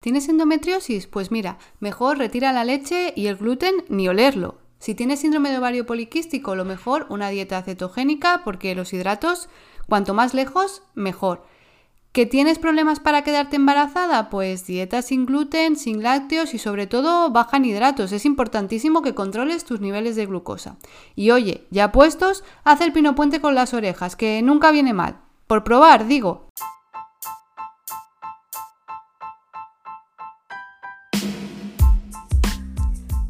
¿Tienes endometriosis? Pues mira, mejor retira la leche y el gluten ni olerlo. Si tienes síndrome de ovario poliquístico, lo mejor una dieta cetogénica porque los hidratos, cuanto más lejos, mejor. ¿Que tienes problemas para quedarte embarazada? Pues dieta sin gluten, sin lácteos y sobre todo baja en hidratos. Es importantísimo que controles tus niveles de glucosa. Y oye, ya puestos, haz el pino puente con las orejas, que nunca viene mal. Por probar, digo.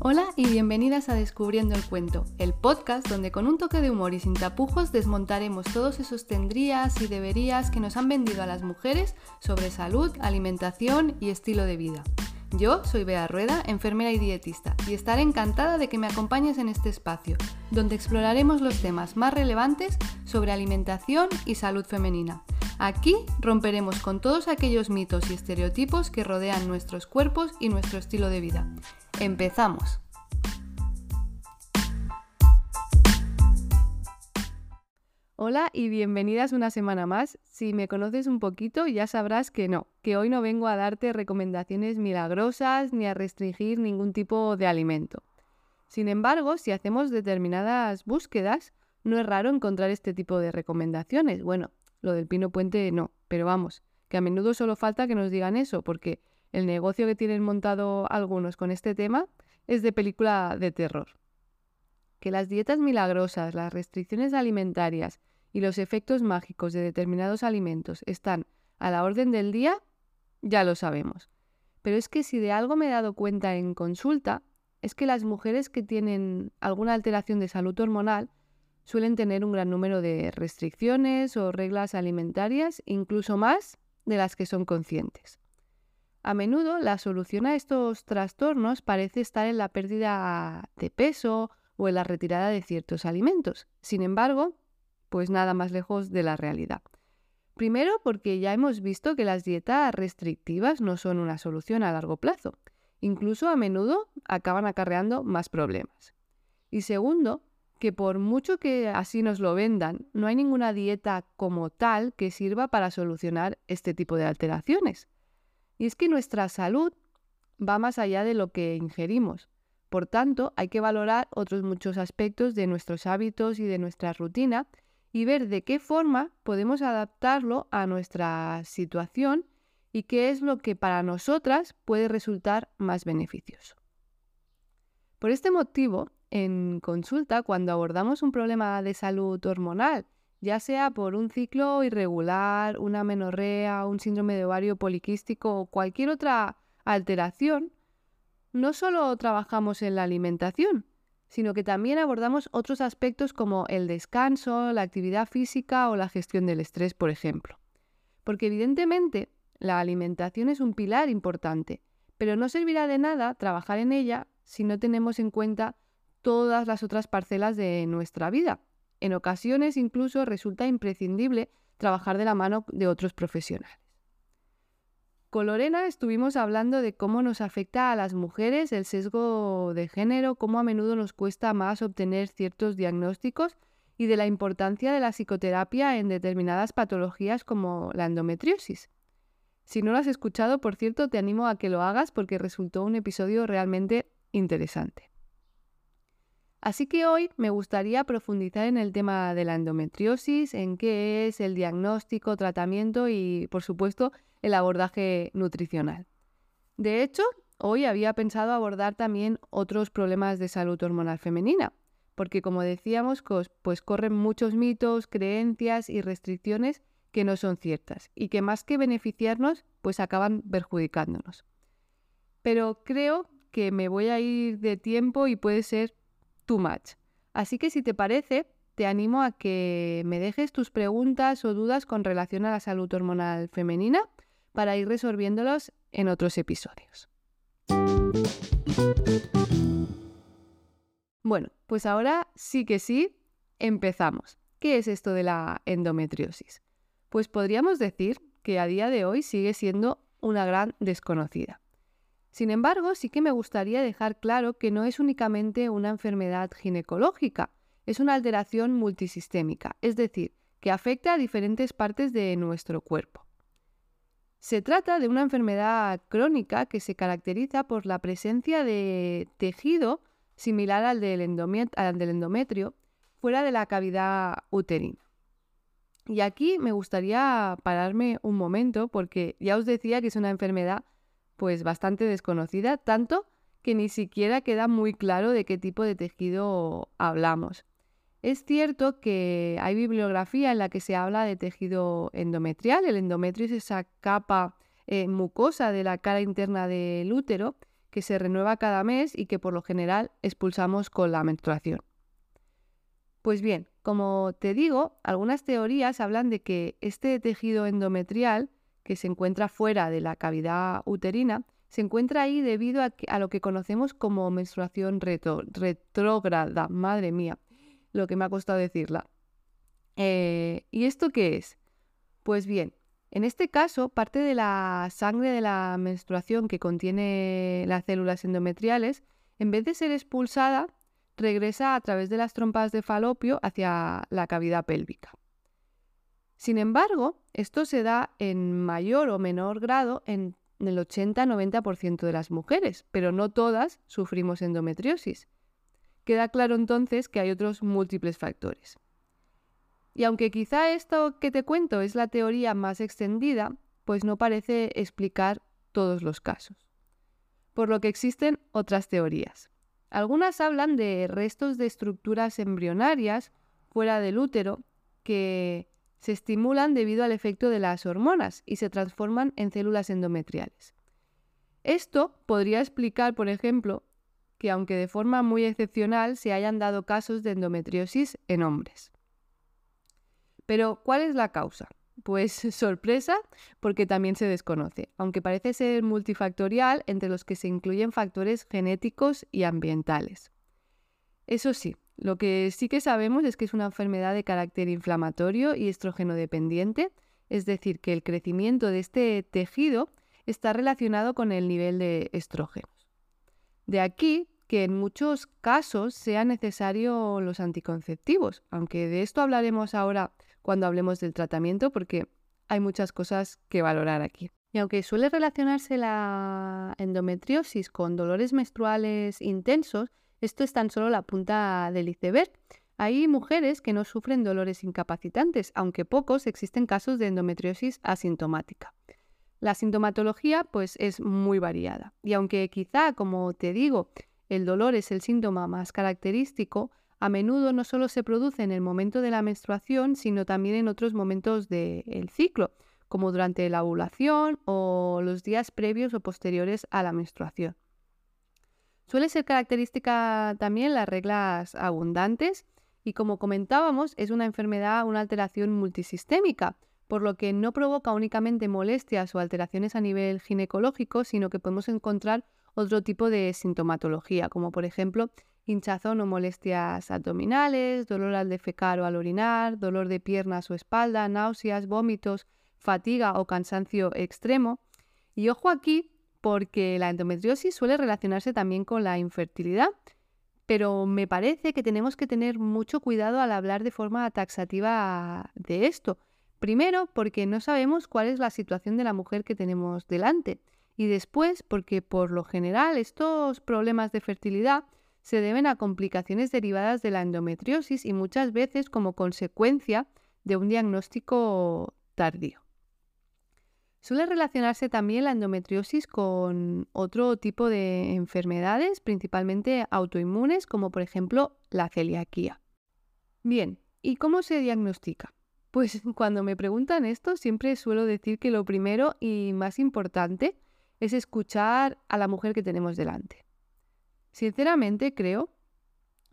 Hola y bienvenidas a Descubriendo el Cuento, el podcast donde con un toque de humor y sin tapujos desmontaremos todos esos tendrías y deberías que nos han vendido a las mujeres sobre salud, alimentación y estilo de vida. Yo soy Bea Rueda, enfermera y dietista, y estaré encantada de que me acompañes en este espacio, donde exploraremos los temas más relevantes sobre alimentación y salud femenina. Aquí romperemos con todos aquellos mitos y estereotipos que rodean nuestros cuerpos y nuestro estilo de vida. Empezamos. Hola y bienvenidas una semana más. Si me conoces un poquito ya sabrás que no, que hoy no vengo a darte recomendaciones milagrosas ni a restringir ningún tipo de alimento. Sin embargo, si hacemos determinadas búsquedas, no es raro encontrar este tipo de recomendaciones. Bueno, lo del pino puente no, pero vamos, que a menudo solo falta que nos digan eso, porque el negocio que tienen montado algunos con este tema es de película de terror. Que las dietas milagrosas, las restricciones alimentarias y los efectos mágicos de determinados alimentos están a la orden del día, ya lo sabemos. Pero es que si de algo me he dado cuenta en consulta, es que las mujeres que tienen alguna alteración de salud hormonal suelen tener un gran número de restricciones o reglas alimentarias, incluso más de las que son conscientes. A menudo la solución a estos trastornos parece estar en la pérdida de peso o en la retirada de ciertos alimentos. Sin embargo, pues nada más lejos de la realidad. Primero porque ya hemos visto que las dietas restrictivas no son una solución a largo plazo. Incluso a menudo acaban acarreando más problemas. Y segundo, que por mucho que así nos lo vendan, no hay ninguna dieta como tal que sirva para solucionar este tipo de alteraciones. Y es que nuestra salud va más allá de lo que ingerimos. Por tanto, hay que valorar otros muchos aspectos de nuestros hábitos y de nuestra rutina y ver de qué forma podemos adaptarlo a nuestra situación y qué es lo que para nosotras puede resultar más beneficioso. Por este motivo, en consulta, cuando abordamos un problema de salud hormonal ya sea por un ciclo irregular, una menorrea, un síndrome de ovario poliquístico o cualquier otra alteración, no solo trabajamos en la alimentación, sino que también abordamos otros aspectos como el descanso, la actividad física o la gestión del estrés, por ejemplo. Porque evidentemente la alimentación es un pilar importante, pero no servirá de nada trabajar en ella si no tenemos en cuenta todas las otras parcelas de nuestra vida, en ocasiones incluso resulta imprescindible trabajar de la mano de otros profesionales. Con Lorena estuvimos hablando de cómo nos afecta a las mujeres el sesgo de género, cómo a menudo nos cuesta más obtener ciertos diagnósticos y de la importancia de la psicoterapia en determinadas patologías como la endometriosis. Si no lo has escuchado, por cierto, te animo a que lo hagas porque resultó un episodio realmente interesante. Así que hoy me gustaría profundizar en el tema de la endometriosis, en qué es el diagnóstico, tratamiento y, por supuesto, el abordaje nutricional. De hecho, hoy había pensado abordar también otros problemas de salud hormonal femenina, porque como decíamos, pues corren muchos mitos, creencias y restricciones que no son ciertas y que más que beneficiarnos, pues acaban perjudicándonos. Pero creo que me voy a ir de tiempo y puede ser too much. Así que si te parece, te animo a que me dejes tus preguntas o dudas con relación a la salud hormonal femenina para ir resolviéndolos en otros episodios. Bueno, pues ahora sí que sí, empezamos. ¿Qué es esto de la endometriosis? Pues podríamos decir que a día de hoy sigue siendo una gran desconocida. Sin embargo, sí que me gustaría dejar claro que no es únicamente una enfermedad ginecológica, es una alteración multisistémica, es decir, que afecta a diferentes partes de nuestro cuerpo. Se trata de una enfermedad crónica que se caracteriza por la presencia de tejido similar al del, endometrio fuera de la cavidad uterina. Y aquí me gustaría pararme un momento porque ya os decía que es una enfermedad pues bastante desconocida, tanto que ni siquiera queda muy claro de qué tipo de tejido hablamos. Es cierto que hay bibliografía en la que se habla de tejido endometrial. El endometrio es esa capa eh, mucosa de la cara interna del útero que se renueva cada mes y que por lo general expulsamos con la menstruación. Pues bien, como te digo, algunas teorías hablan de que este tejido endometrial que se encuentra fuera de la cavidad uterina se encuentra ahí debido a, lo que conocemos como menstruación retrógrada. Madre mía, lo que me ha costado decirla. Eh, ¿Y esto qué es? Pues bien, en este caso, parte de la sangre de la menstruación que contiene las células endometriales, en vez de ser expulsada, regresa a través de las trompas de falopio hacia la cavidad pélvica. Sin embargo, esto se da en mayor o menor grado en el 80-90% de las mujeres, pero no todas sufrimos endometriosis. Queda claro entonces que hay otros múltiples factores. Y aunque quizá esto que te cuento es la teoría más extendida, pues no parece explicar todos los casos. Por lo que existen otras teorías. Algunas hablan de restos de estructuras embrionarias fuera del útero que se estimulan debido al efecto de las hormonas y se transforman en células endometriales. Esto podría explicar, por ejemplo, que aunque de forma muy excepcional se hayan dado casos de endometriosis en hombres. Pero, ¿cuál es la causa? Pues sorpresa, porque también se desconoce, aunque parece ser multifactorial entre los que se incluyen factores genéticos y ambientales. Eso sí, lo que sí que sabemos es que es una enfermedad de carácter inflamatorio y estrógeno dependiente, es decir, que el crecimiento de este tejido está relacionado con el nivel de estrógenos. De aquí que en muchos casos sea necesario los anticonceptivos, aunque de esto hablaremos ahora cuando hablemos del tratamiento porque hay muchas cosas que valorar aquí. Y aunque suele relacionarse la endometriosis con dolores menstruales intensos, esto es tan solo la punta del iceberg. Hay mujeres que no sufren dolores incapacitantes, aunque pocos existen casos de endometriosis asintomática. La sintomatología pues es muy variada y aunque quizá, como te digo, el dolor es el síntoma más característico, a menudo no solo se produce en el momento de la menstruación, sino también en otros momentos del ciclo, como durante la ovulación o los días previos o posteriores a la menstruación. Suele ser característica también las reglas abundantes y como comentábamos es una enfermedad, una alteración multisistémica, por lo que no provoca únicamente molestias o alteraciones a nivel ginecológico, sino que podemos encontrar otro tipo de sintomatología, como por ejemplo hinchazón o molestias abdominales, dolor al defecar o al orinar, dolor de piernas o espalda, náuseas, vómitos, fatiga o cansancio extremo. Y ojo aquí, porque la endometriosis suele relacionarse también con la infertilidad, pero me parece que tenemos que tener mucho cuidado al hablar de forma taxativa de esto. Primero, porque no sabemos cuál es la situación de la mujer que tenemos delante. Y después, porque por lo general estos problemas de fertilidad se deben a complicaciones derivadas de la endometriosis y muchas veces como consecuencia de un diagnóstico tardío. Suele relacionarse también la endometriosis con otro tipo de enfermedades, principalmente autoinmunes, como por ejemplo la celiaquía. Bien, ¿y cómo se diagnostica? Pues cuando me preguntan esto, siempre suelo decir que lo primero y más importante es escuchar a la mujer que tenemos delante. Sinceramente creo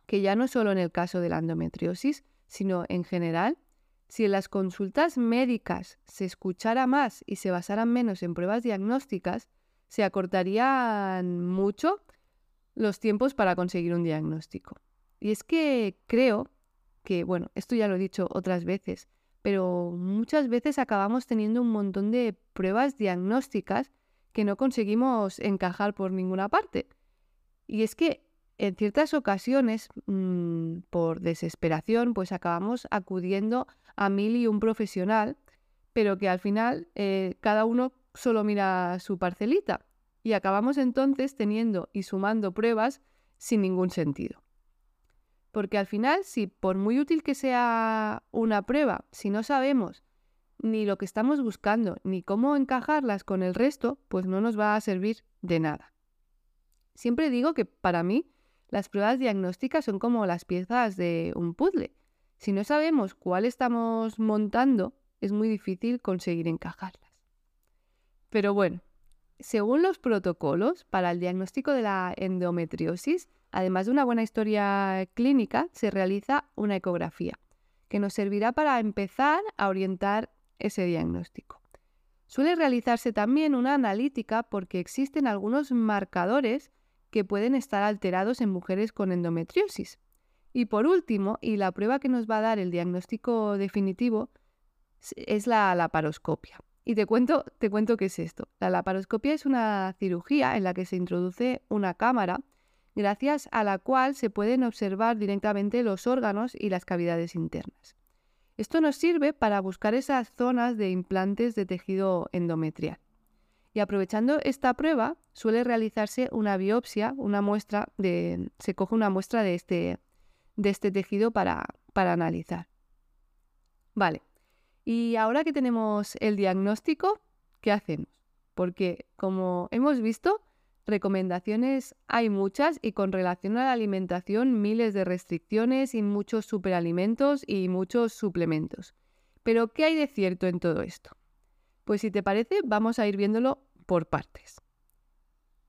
que ya no solo en el caso de la endometriosis, sino en general, si en las consultas médicas se escuchara más y se basaran menos en pruebas diagnósticas, se acortarían mucho los tiempos para conseguir un diagnóstico. Y es que creo que, bueno, esto ya lo he dicho otras veces, pero muchas veces acabamos teniendo un montón de pruebas diagnósticas que no conseguimos encajar por ninguna parte. Y es que en ciertas ocasiones, mm, por desesperación, pues acabamos acudiendo a mil y un profesional, pero que al final eh, cada uno solo mira su parcelita y acabamos entonces teniendo y sumando pruebas sin ningún sentido. Porque al final, si por muy útil que sea una prueba, si no sabemos ni lo que estamos buscando, ni cómo encajarlas con el resto, pues no nos va a servir de nada. Siempre digo que para mí las pruebas diagnósticas son como las piezas de un puzzle. Si no sabemos cuál estamos montando, es muy difícil conseguir encajarlas. Pero bueno, según los protocolos para el diagnóstico de la endometriosis, además de una buena historia clínica, se realiza una ecografía, que nos servirá para empezar a orientar ese diagnóstico. Suele realizarse también una analítica porque existen algunos marcadores que pueden estar alterados en mujeres con endometriosis. Y por último, y la prueba que nos va a dar el diagnóstico definitivo, es la laparoscopia. Y te cuento, te cuento qué es esto. La laparoscopia es una cirugía en la que se introduce una cámara gracias a la cual se pueden observar directamente los órganos y las cavidades internas. Esto nos sirve para buscar esas zonas de implantes de tejido endometrial. Y aprovechando esta prueba, suele realizarse una biopsia, una muestra de, se coge una muestra de este, de este tejido para, para analizar. Vale, y ahora que tenemos el diagnóstico, ¿qué hacemos? Porque como hemos visto, recomendaciones hay muchas y con relación a la alimentación miles de restricciones y muchos superalimentos y muchos suplementos. Pero ¿qué hay de cierto en todo esto? Pues si te parece, vamos a ir viéndolo por partes.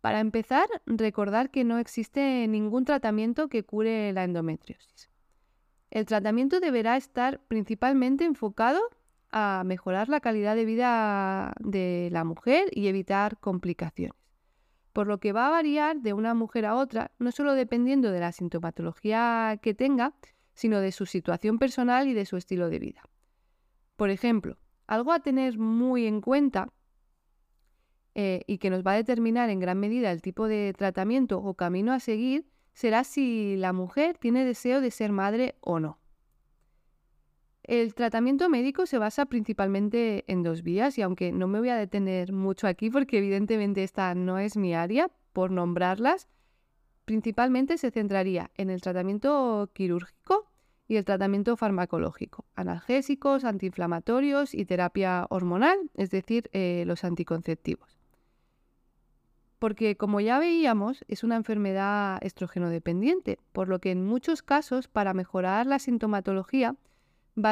Para empezar, recordar que no existe ningún tratamiento que cure la endometriosis. El tratamiento deberá estar principalmente enfocado a mejorar la calidad de vida de la mujer y evitar complicaciones. Por lo que va a variar de una mujer a otra, no solo dependiendo de la sintomatología que tenga, sino de su situación personal y de su estilo de vida. Por ejemplo, algo a tener muy en cuenta eh, y que nos va a determinar en gran medida el tipo de tratamiento o camino a seguir será si la mujer tiene deseo de ser madre o no. El tratamiento médico se basa principalmente en dos vías y aunque no me voy a detener mucho aquí porque evidentemente esta no es mi área, por nombrarlas, principalmente se centraría en el tratamiento quirúrgico y el tratamiento farmacológico, analgésicos, antiinflamatorios y terapia hormonal, es decir, eh, los anticonceptivos. Porque como ya veíamos, es una enfermedad estrógeno dependiente, por lo que en muchos casos para mejorar la sintomatología va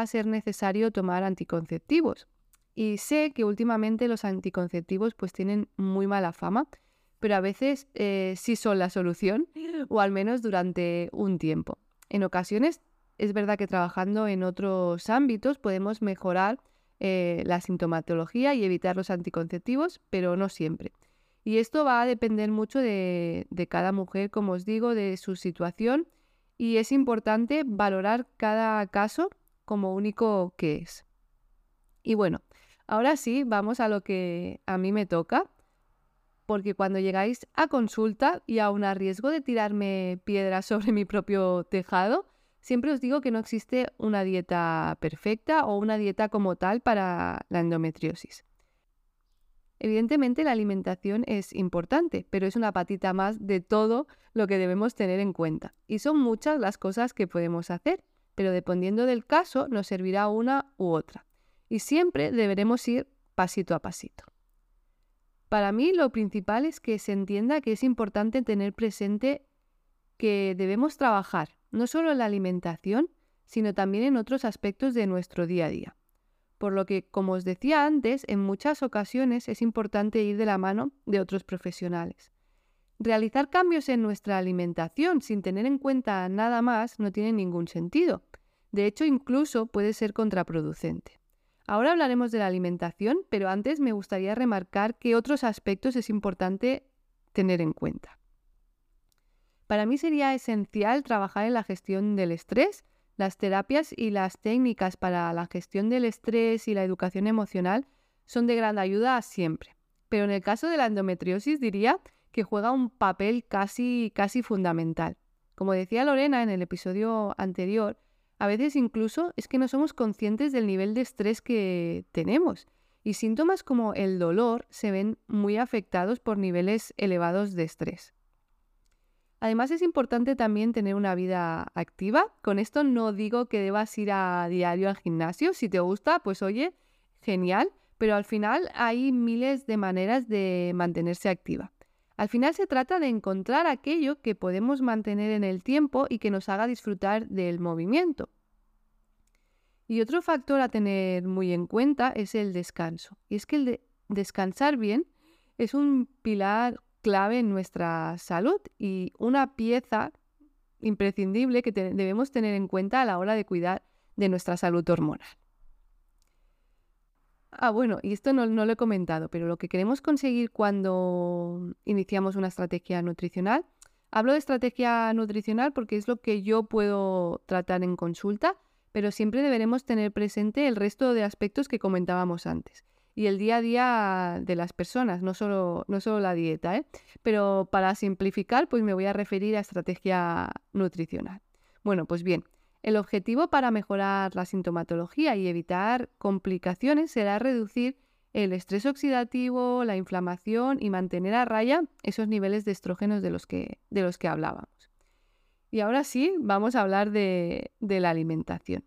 a, ser, necesario tomar anticonceptivos. Y sé que últimamente los anticonceptivos pues tienen muy mala fama, pero a veces eh, sí son la solución, o al menos durante un tiempo. En ocasiones es verdad que trabajando en otros ámbitos podemos mejorar eh, la sintomatología y evitar los anticonceptivos, pero no siempre. Y esto va a depender mucho de cada mujer, como os digo, de su situación y es importante valorar cada caso como único que es. Y bueno, ahora sí, vamos a lo que a mí me toca, porque cuando llegáis a consulta y aún a riesgo de tirarme piedras sobre mi propio tejado, siempre os digo que no existe una dieta perfecta o una dieta como tal para la endometriosis. Evidentemente la alimentación es importante, pero es una patita más de todo lo que debemos tener en cuenta. Y son muchas las cosas que podemos hacer, pero dependiendo del caso nos servirá una u otra. Y siempre deberemos ir pasito a pasito. Para mí lo principal es que se entienda que es importante tener presente que debemos trabajar no solo en la alimentación, sino también en otros aspectos de nuestro día a día por lo que, como os decía antes, en muchas ocasiones es importante ir de la mano de otros profesionales. Realizar cambios en nuestra alimentación sin tener en cuenta nada más no tiene ningún sentido. De hecho, incluso puede ser contraproducente. Ahora hablaremos de la alimentación, pero antes me gustaría remarcar qué otros aspectos es importante tener en cuenta. Para mí sería esencial trabajar en la gestión del estrés las terapias y las técnicas para la gestión del estrés y la educación emocional son de gran ayuda siempre. Pero en el caso de la endometriosis diría que juega un papel casi, casi fundamental. Como decía Lorena en el episodio anterior, a veces incluso es que no somos conscientes del nivel de estrés que tenemos. y síntomas como el dolor se ven muy afectados por niveles elevados de estrés. Además es importante también tener una vida activa. Con esto no digo que debas ir a diario al gimnasio. Si te gusta, pues oye, genial. Pero al final hay miles de maneras de mantenerse activa. Al final se trata de encontrar aquello que podemos mantener en el tiempo y que nos haga disfrutar del movimiento. Y otro factor a tener muy en cuenta es el descanso. Y es que el de descansar bien es un pilar clave en nuestra salud y una pieza imprescindible que debemos tener en cuenta a la hora de cuidar de nuestra salud hormonal. Ah, bueno, y esto no, lo he comentado, pero lo que queremos conseguir cuando iniciamos una estrategia nutricional, hablo de estrategia nutricional porque es lo que yo puedo tratar en consulta, pero siempre deberemos tener presente el resto de aspectos que comentábamos antes y el día a día de las personas, no solo, no solo la dieta. ¿eh? Pero para simplificar, pues me voy a referir a estrategia nutricional. Bueno, pues bien, el objetivo para mejorar la sintomatología y evitar complicaciones será reducir el estrés oxidativo, la inflamación y mantener a raya esos niveles de estrógenos de los que, de los que hablábamos. Y ahora sí, vamos a hablar de, la alimentación.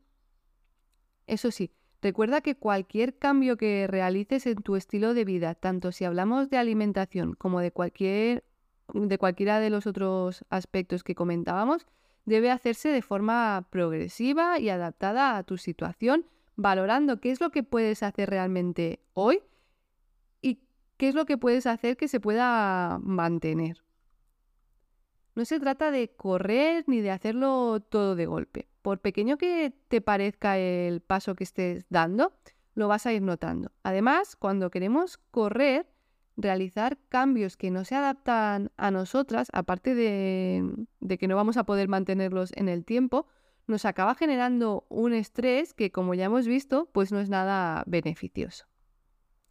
Eso sí, Recuerda que cualquier cambio que realices en tu estilo de vida, tanto si hablamos de alimentación como de cualquier de cualquiera de los otros aspectos que comentábamos, debe hacerse de forma progresiva y adaptada a tu situación, valorando qué es lo que puedes hacer realmente hoy y qué es lo que puedes hacer que se pueda mantener. No se trata de correr ni de hacerlo todo de golpe. Por pequeño que te parezca el paso que estés dando, lo vas a ir notando. Además, cuando queremos correr, realizar cambios que no se adaptan a nosotras, aparte de, que no vamos a poder mantenerlos en el tiempo, nos acaba generando un estrés que, como ya hemos visto, pues no es nada beneficioso.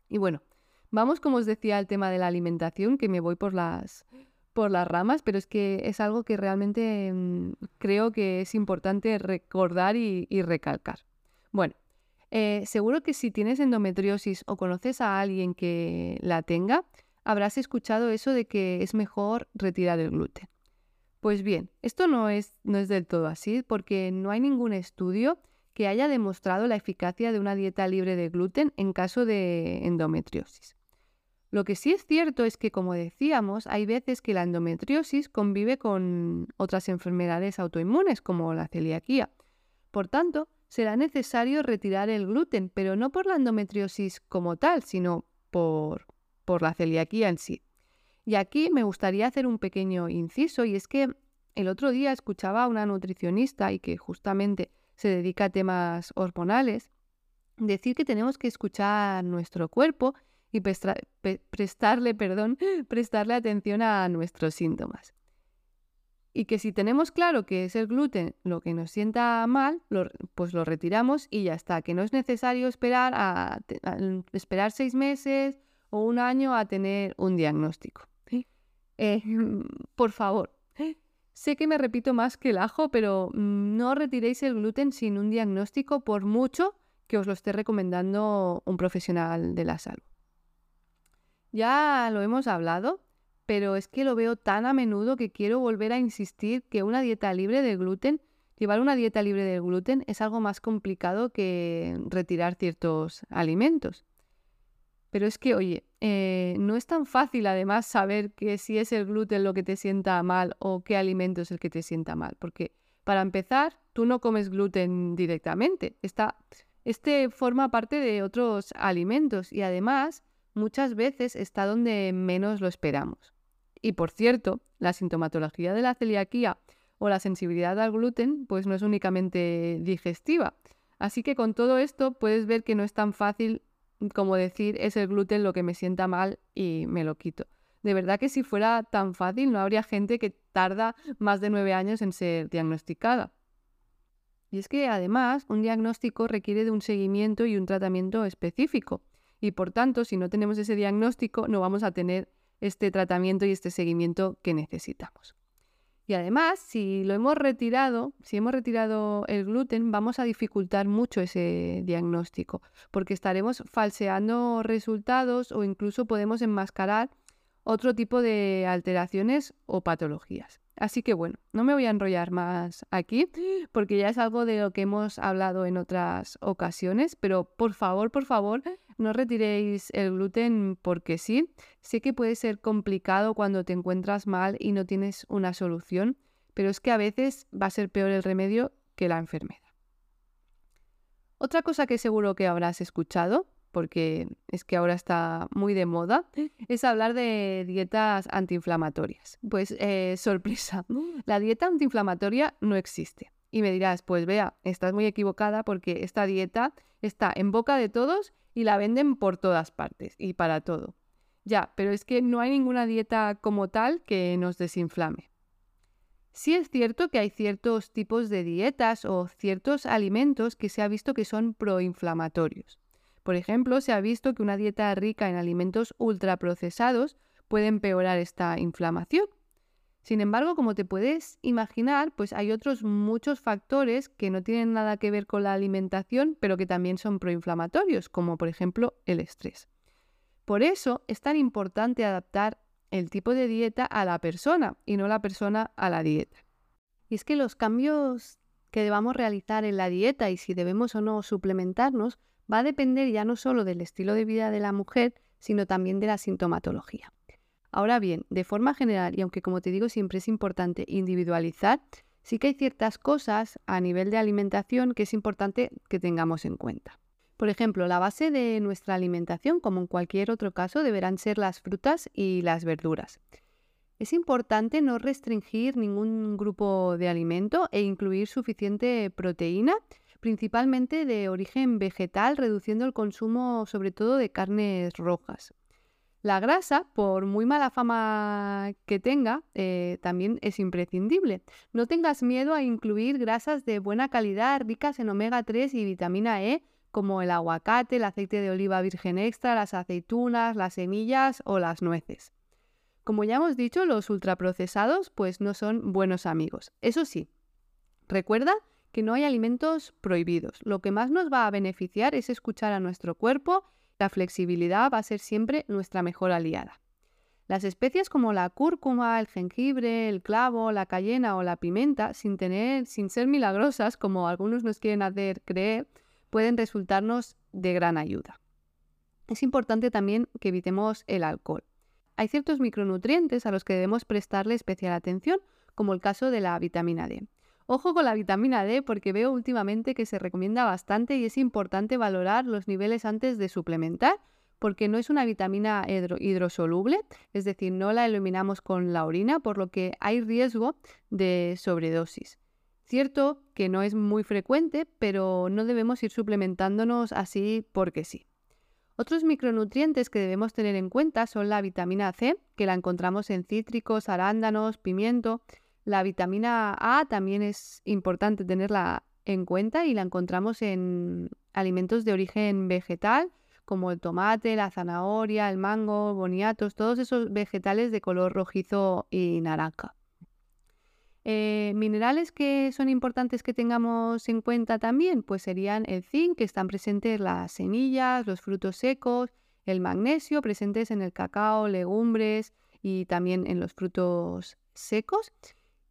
Y bueno, vamos, como os decía, al tema de la alimentación, que me voy por las, por las ramas, pero es que es algo que realmente mm, creo que es importante recordar y, recalcar. Bueno, eh, seguro que si tienes endometriosis o conoces a alguien que la tenga, habrás escuchado eso de que es mejor retirar el gluten. Pues bien, esto no es, no es del todo así porque no hay ningún estudio que haya demostrado la eficacia de una dieta libre de gluten en caso de endometriosis. Lo que sí es cierto es que, como decíamos, hay veces que la endometriosis convive con otras enfermedades autoinmunes, como la celiaquía. Por tanto, será necesario retirar el gluten, pero no por la endometriosis como tal, sino por, por la celiaquía en sí. Y aquí me gustaría hacer un pequeño inciso, y es que el otro día escuchaba a una nutricionista y que justamente se dedica a temas hormonales, decir que tenemos que escuchar nuestro cuerpo y prestarle, perdón, prestarle atención a nuestros síntomas. Y que si tenemos claro que es el gluten lo que nos sienta mal, pues lo retiramos y ya está. Que no es necesario esperar, a, esperar seis meses o un año a tener un diagnóstico. Eh, por favor, sé que me repito más que el ajo, pero no retiréis el gluten sin un diagnóstico por mucho que os lo esté recomendando un profesional de la salud. Ya lo hemos hablado, pero es que lo veo tan a menudo que quiero volver a insistir que una dieta libre de gluten, llevar una dieta libre de gluten es algo más complicado que retirar ciertos alimentos. Pero es que, oye, eh, no es tan fácil además saber que si es el gluten lo que te sienta mal o qué alimento es el que te sienta mal. Porque para empezar, tú no comes gluten directamente. este forma parte de otros alimentos y además muchas veces está donde menos lo esperamos. Y por cierto, la sintomatología de la celiaquía o la sensibilidad al gluten pues no es únicamente digestiva. Así que con todo esto puedes ver que no es tan fácil como decir es el gluten lo que me sienta mal y me lo quito. De verdad que si fuera tan fácil no habría gente que tarda más de nueve años en ser diagnosticada. Y es que además un diagnóstico requiere de un seguimiento y un tratamiento específico y por tanto, si no tenemos ese diagnóstico, no vamos a tener este tratamiento y este seguimiento que necesitamos. Y además, si lo hemos retirado, si hemos retirado el gluten, vamos a dificultar mucho ese diagnóstico, porque estaremos falseando resultados o incluso podemos enmascarar otro tipo de alteraciones o patologías. Así que bueno, no me voy a enrollar más aquí porque ya es algo de lo que hemos hablado en otras ocasiones, pero por favor, por favor, no retiréis el gluten porque sí. Sé que puede ser complicado cuando te encuentras mal y no tienes una solución, pero es que a veces va a ser peor el remedio que la enfermedad. Otra cosa que seguro que habrás escuchado porque es que ahora está muy de moda, es hablar de dietas antiinflamatorias. Pues eh, sorpresa, la dieta antiinflamatoria no existe. Y me dirás, pues vea, estás muy equivocada porque esta dieta está en boca de todos y la venden por todas partes y para todo. Ya, pero es que no hay ninguna dieta como tal que nos desinflame. Sí es cierto que hay ciertos tipos de dietas o ciertos alimentos que se ha visto que son proinflamatorios. Por ejemplo, se ha visto que una dieta rica en alimentos ultraprocesados puede empeorar esta inflamación. Sin embargo, como te puedes imaginar, pues hay otros muchos factores que no tienen nada que ver con la alimentación, pero que también son proinflamatorios, como por ejemplo el estrés. Por eso es tan importante adaptar el tipo de dieta a la persona y no la persona a la dieta. Y es que los cambios que debamos realizar en la dieta y si debemos o no suplementarnos va a depender ya no solo del estilo de vida de la mujer, sino también de la sintomatología. Ahora bien, de forma general, y aunque como te digo siempre es importante individualizar, sí que hay ciertas cosas a nivel de alimentación que es importante que tengamos en cuenta. Por ejemplo, la base de nuestra alimentación, como en cualquier otro caso, deberán ser las frutas y las verduras. Es importante no restringir ningún grupo de alimento e incluir suficiente proteína principalmente de origen vegetal, reduciendo el consumo sobre todo de carnes rojas. La grasa, por muy mala fama que tenga, eh, también es imprescindible. No tengas miedo a incluir grasas de buena calidad, ricas en omega 3 y vitamina E, como el aguacate, el aceite de oliva virgen extra, las aceitunas, las semillas o las nueces. Como ya hemos dicho, los ultraprocesados pues no son buenos amigos. Eso sí, recuerda que no hay alimentos prohibidos. Lo que más nos va a beneficiar es escuchar a nuestro cuerpo. La flexibilidad va a ser siempre nuestra mejor aliada. Las especias como la cúrcuma, el jengibre, el clavo, la cayena o la pimenta, sin tener, sin ser milagrosas, como algunos nos quieren hacer creer, pueden resultarnos de gran ayuda. Es importante también que evitemos el alcohol. Hay ciertos micronutrientes a los que debemos prestarle especial atención, como el caso de la vitamina D. Ojo con la vitamina D porque veo últimamente que se recomienda bastante y es importante valorar los niveles antes de suplementar porque no es una vitamina hidrosoluble, es decir, no la eliminamos con la orina, por lo que hay riesgo de sobredosis. Cierto que no es muy frecuente, pero no debemos ir suplementándonos así porque sí. Otros micronutrientes que debemos tener en cuenta son la vitamina C, que la encontramos en cítricos, arándanos, pimiento, la vitamina A también es importante tenerla en cuenta y la encontramos en alimentos de origen vegetal como el tomate, la zanahoria, el mango, boniatos, todos esos vegetales de color rojizo y naranja. Eh, minerales que son importantes que tengamos en cuenta también, pues serían el zinc, que están presentes en las semillas, los frutos secos, el magnesio, presentes en el cacao, legumbres y también en los frutos secos.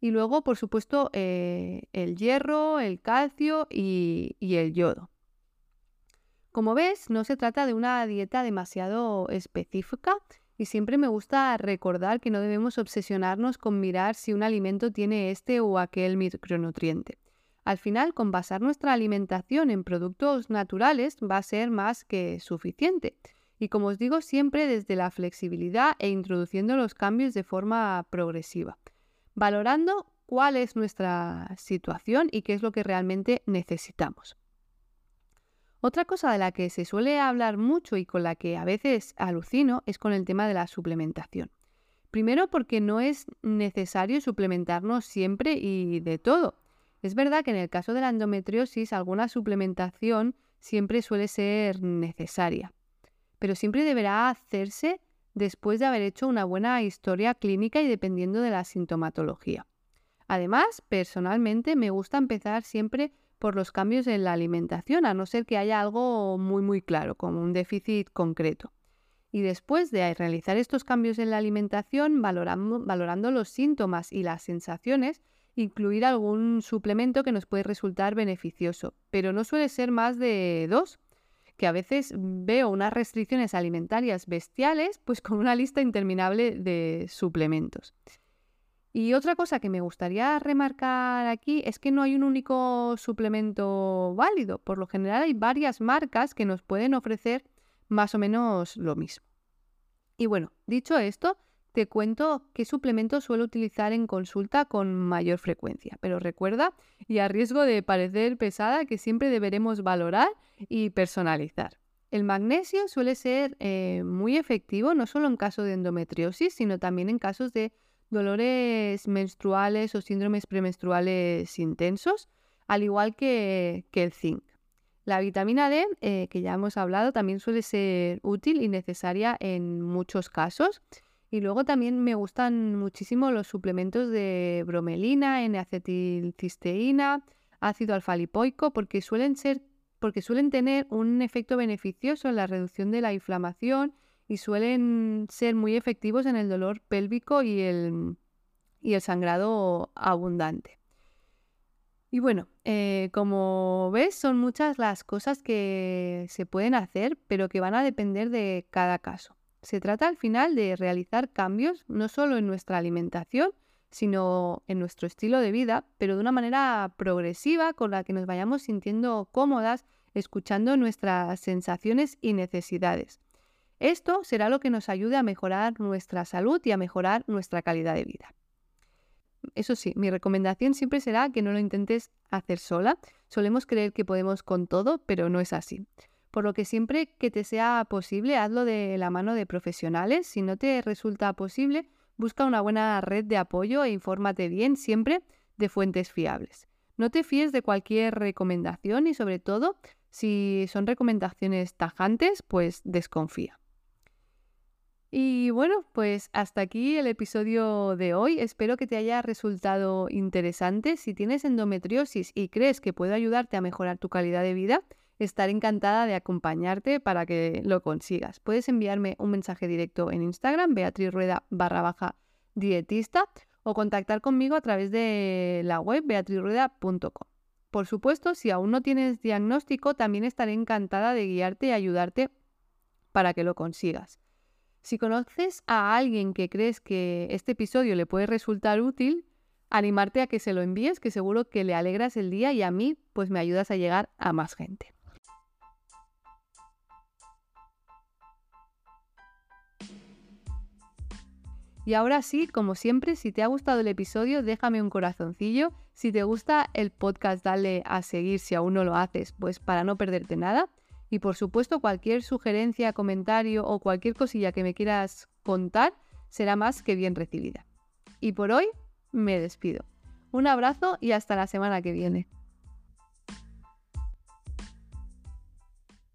Y luego, por supuesto, eh, el hierro, el calcio y, y el yodo. Como ves, no se trata de una dieta demasiado específica y siempre me gusta recordar que no debemos obsesionarnos con mirar si un alimento tiene este o aquel micronutriente. Al final, con basar nuestra alimentación en productos naturales va a ser más que suficiente. Y como os digo siempre, desde la flexibilidad e introduciendo los cambios de forma progresiva valorando cuál es nuestra situación y qué es lo que realmente necesitamos. Otra cosa de la que se suele hablar mucho y con la que a veces alucino es con el tema de la suplementación. Primero porque no es necesario suplementarnos siempre y de todo. Es verdad que en el caso de la endometriosis alguna suplementación siempre suele ser necesaria, pero siempre deberá hacerse después de haber hecho una buena historia clínica y dependiendo de la sintomatología. Además, personalmente me gusta empezar siempre por los cambios en la alimentación, a no ser que haya algo muy muy claro, como un déficit concreto. Y después de realizar estos cambios en la alimentación, valorando, valorando los síntomas y las sensaciones, incluir algún suplemento que nos puede resultar beneficioso, pero no suele ser más de dos, que a veces veo unas restricciones alimentarias bestiales, pues con una lista interminable de suplementos. Y otra cosa que me gustaría remarcar aquí es que no hay un único suplemento válido. Por lo general hay varias marcas que nos pueden ofrecer más o menos lo mismo. Y bueno, dicho esto, te cuento qué suplementos suelo utilizar en consulta con mayor frecuencia. Pero recuerda, y a riesgo de parecer pesada, que siempre deberemos valorar y personalizar. El magnesio suele ser eh, muy efectivo no solo en caso de endometriosis, sino también en casos de dolores menstruales o síndromes premenstruales intensos, al igual que el zinc. La vitamina D, eh, que ya hemos hablado, también suele ser útil y necesaria en muchos casos. Y luego también me gustan muchísimo los suplementos de bromelina, N-acetilcisteína, ácido alfa-lipoico, porque suelen ser porque suelen tener un efecto beneficioso en la reducción de la inflamación y suelen ser muy efectivos en el dolor pélvico y el, y el sangrado abundante. Y bueno, eh, como ves, son muchas las cosas que se pueden hacer, pero que van a depender de cada caso. Se trata al final de realizar cambios no solo en nuestra alimentación, sino en nuestro estilo de vida, pero de una manera progresiva con la que nos vayamos sintiendo cómodas, escuchando nuestras sensaciones y necesidades. Esto será lo que nos ayude a mejorar nuestra salud y a mejorar nuestra calidad de vida. Eso sí, mi recomendación siempre será que no lo intentes hacer sola. Solemos creer que podemos con todo, pero no es así. Por lo que siempre que te sea posible, hazlo de la mano de profesionales. Si no te resulta posible, busca una buena red de apoyo e infórmate bien siempre de fuentes fiables. No te fíes de cualquier recomendación y sobre todo, si son recomendaciones tajantes, pues desconfía. Y bueno, pues hasta aquí el episodio de hoy. Espero que te haya resultado interesante. Si tienes endometriosis y crees que puedo ayudarte a mejorar tu calidad de vida, estaré encantada de acompañarte para que lo consigas. Puedes enviarme un mensaje directo en Instagram, Beatriz Rueda barra baja dietista, o contactar conmigo a través de la web beatrizrueda.com. Por supuesto, si aún no tienes diagnóstico, también estaré encantada de guiarte y ayudarte para que lo consigas. Si conoces a alguien que crees que este episodio le puede resultar útil, animarte a que se lo envíes, que seguro que le alegras el día y a mí pues me ayudas a llegar a más gente. Y ahora sí, como siempre, si te ha gustado el episodio, déjame un corazoncillo. Si te gusta el podcast, dale a seguir si aún no lo haces, pues para no perderte nada. Y por supuesto, cualquier sugerencia, comentario o cualquier cosilla que me quieras contar será más que bien recibida. Y por hoy me despido. Un abrazo y hasta la semana que viene.